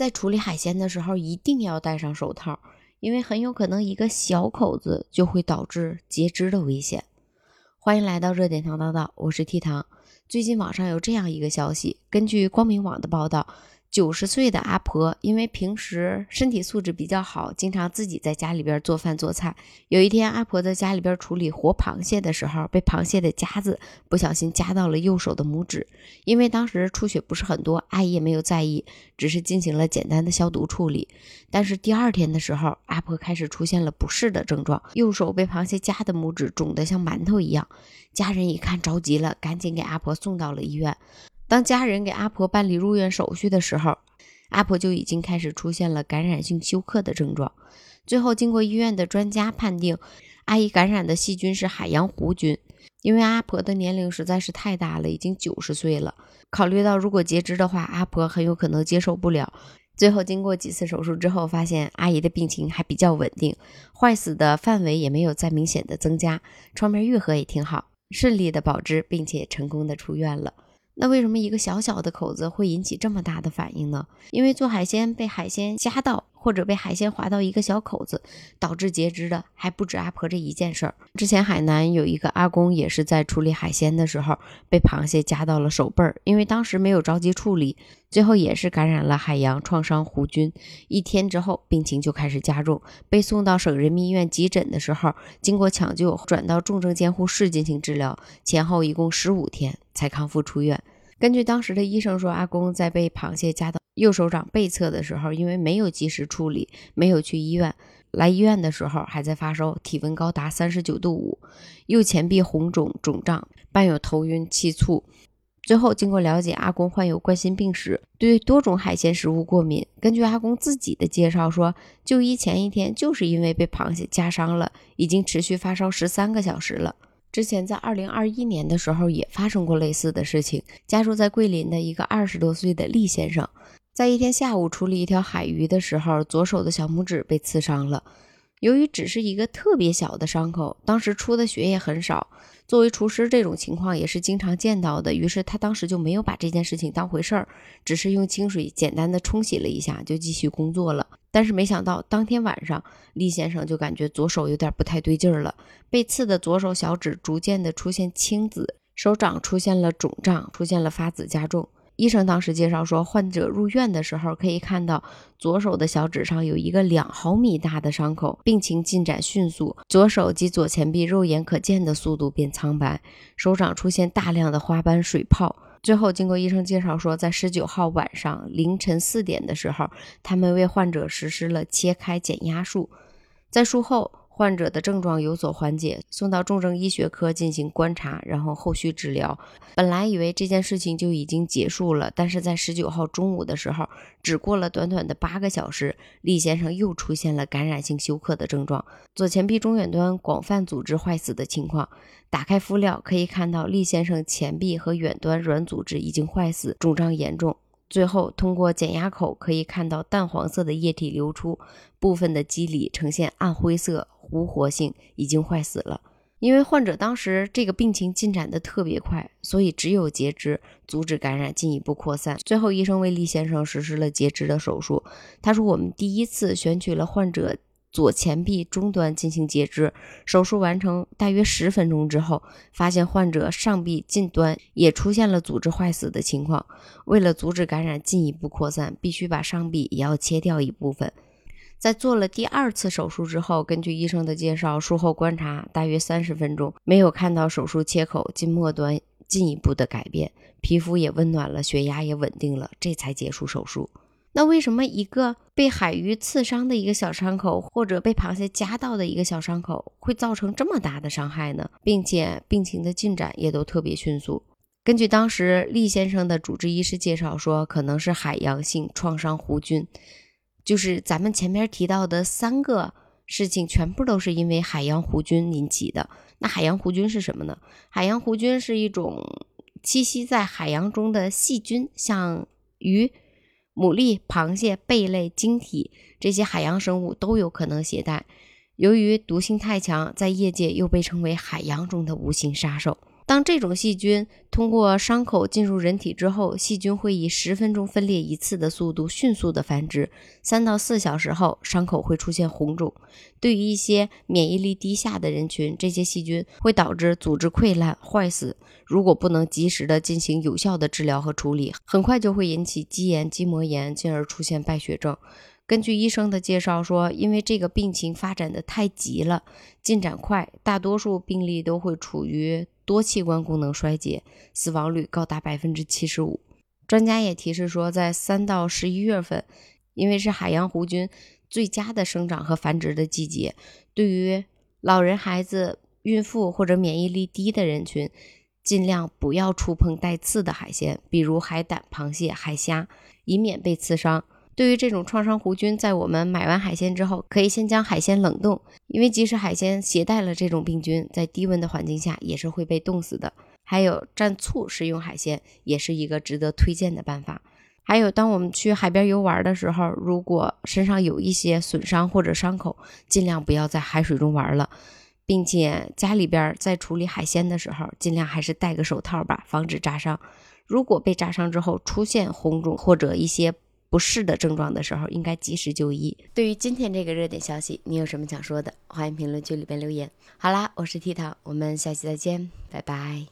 在处理海鲜的时候一定要戴上手套，因为很有可能一个小口子就会导致截肢的危险。欢迎来到热点糖叨叨，我是 T 糖。最近网上有这样一个消息，根据光明网的报道。九十岁的阿婆，因为平时身体素质比较好，经常自己在家里边做饭做菜。有一天，阿婆在家里边处理活螃蟹的时候，被螃蟹的夹子不小心夹到了右手的拇指。因为当时出血不是很多，阿姨也没有在意，只是进行了简单的消毒处理。但是第二天的时候，阿婆开始出现了不适的症状，右手被螃蟹夹的拇指肿得像馒头一样。家人一看着急了，赶紧给阿婆送到了医院。当家人给阿婆办理入院手续的时候，阿婆就已经开始出现了感染性休克的症状。最后，经过医院的专家判定，阿姨感染的细菌是海洋弧菌。因为阿婆的年龄实在是太大了，已经九十岁了。考虑到如果截肢的话，阿婆很有可能接受不了。最后，经过几次手术之后，发现阿姨的病情还比较稳定，坏死的范围也没有再明显的增加，创面愈合也挺好，顺利的保肢，并且成功的出院了。那为什么一个小小的口子会引起这么大的反应呢？因为做海鲜被海鲜夹到，或者被海鲜划到一个小口子，导致截肢的还不止阿婆这一件事儿。之前海南有一个阿公也是在处理海鲜的时候被螃蟹夹到了手背儿，因为当时没有着急处理，最后也是感染了海洋创伤弧菌。一天之后病情就开始加重，被送到省人民医院急诊的时候，经过抢救转到重症监护室进行治疗，前后一共十五天才康复出院。根据当时的医生说，阿公在被螃蟹夹到右手掌背侧的时候，因为没有及时处理，没有去医院。来医院的时候还在发烧，体温高达三十九度五，右前臂红肿肿胀，伴有头晕气促。最后经过了解，阿公患有冠心病史，对多种海鲜食物过敏。根据阿公自己的介绍说，就医前一天就是因为被螃蟹夹伤了，已经持续发烧十三个小时了。之前在二零二一年的时候也发生过类似的事情。家住在桂林的一个二十多岁的厉先生，在一天下午处理一条海鱼的时候，左手的小拇指被刺伤了。由于只是一个特别小的伤口，当时出的血也很少。作为厨师，这种情况也是经常见到的。于是他当时就没有把这件事情当回事儿，只是用清水简单的冲洗了一下，就继续工作了。但是没想到，当天晚上，厉先生就感觉左手有点不太对劲儿了。被刺的左手小指逐渐的出现青紫，手掌出现了肿胀，出现了发紫加重。医生当时介绍说，患者入院的时候可以看到左手的小指上有一个两毫米大的伤口，病情进展迅速，左手及左前臂肉眼可见的速度变苍白，手掌出现大量的花斑水泡。最后，经过医生介绍说，在十九号晚上凌晨四点的时候，他们为患者实施了切开减压术，在术后。患者的症状有所缓解，送到重症医学科进行观察，然后后续治疗。本来以为这件事情就已经结束了，但是在十九号中午的时候，只过了短短的八个小时，厉先生又出现了感染性休克的症状，左前臂中远端广泛组织坏死的情况。打开敷料可以看到，厉先生前臂和远端软组织已经坏死，肿胀严重。最后，通过减压口可以看到淡黄色的液体流出，部分的肌理呈现暗灰色，无活性，已经坏死了。因为患者当时这个病情进展的特别快，所以只有截肢阻止感染进一步扩散。最后，医生为厉先生实施了截肢的手术。他说：“我们第一次选取了患者。”左前臂中端进行截肢，手术完成大约十分钟之后，发现患者上臂近端也出现了组织坏死的情况。为了阻止感染进一步扩散，必须把上臂也要切掉一部分。在做了第二次手术之后，根据医生的介绍，术后观察大约三十分钟，没有看到手术切口近末端进一步的改变，皮肤也温暖了，血压也稳定了，这才结束手术。那为什么一个被海鱼刺伤的一个小伤口，或者被螃蟹夹到的一个小伤口，会造成这么大的伤害呢？并且病情的进展也都特别迅速。根据当时厉先生的主治医师介绍说，可能是海洋性创伤弧菌，就是咱们前面提到的三个事情，全部都是因为海洋弧菌引起的。那海洋弧菌是什么呢？海洋弧菌是一种栖息在海洋中的细菌，像鱼。牡蛎、螃蟹、贝类、晶体这些海洋生物都有可能携带。由于毒性太强，在业界又被称为海洋中的无形杀手。当这种细菌通过伤口进入人体之后，细菌会以十分钟分裂一次的速度迅速的繁殖。三到四小时后，伤口会出现红肿。对于一些免疫力低下的人群，这些细菌会导致组织溃烂、坏死。如果不能及时的进行有效的治疗和处理，很快就会引起肌炎、筋膜炎，进而出现败血症。根据医生的介绍说，因为这个病情发展的太急了，进展快，大多数病例都会处于多器官功能衰竭，死亡率高达百分之七十五。专家也提示说，在三到十一月份，因为是海洋弧菌最佳的生长和繁殖的季节，对于老人、孩子、孕妇或者免疫力低的人群，尽量不要触碰带刺的海鲜，比如海胆、螃蟹、海虾，以免被刺伤。对于这种创伤弧菌，在我们买完海鲜之后，可以先将海鲜冷冻，因为即使海鲜携带了这种病菌，在低温的环境下也是会被冻死的。还有蘸醋食用海鲜，也是一个值得推荐的办法。还有，当我们去海边游玩的时候，如果身上有一些损伤或者伤口，尽量不要在海水中玩了，并且家里边在处理海鲜的时候，尽量还是戴个手套吧，防止扎伤。如果被扎伤之后出现红肿或者一些。不适的症状的时候，应该及时就医。对于今天这个热点消息，你有什么想说的？欢迎评论区里边留言。好啦，我是 T 糖，我们下期再见，拜拜。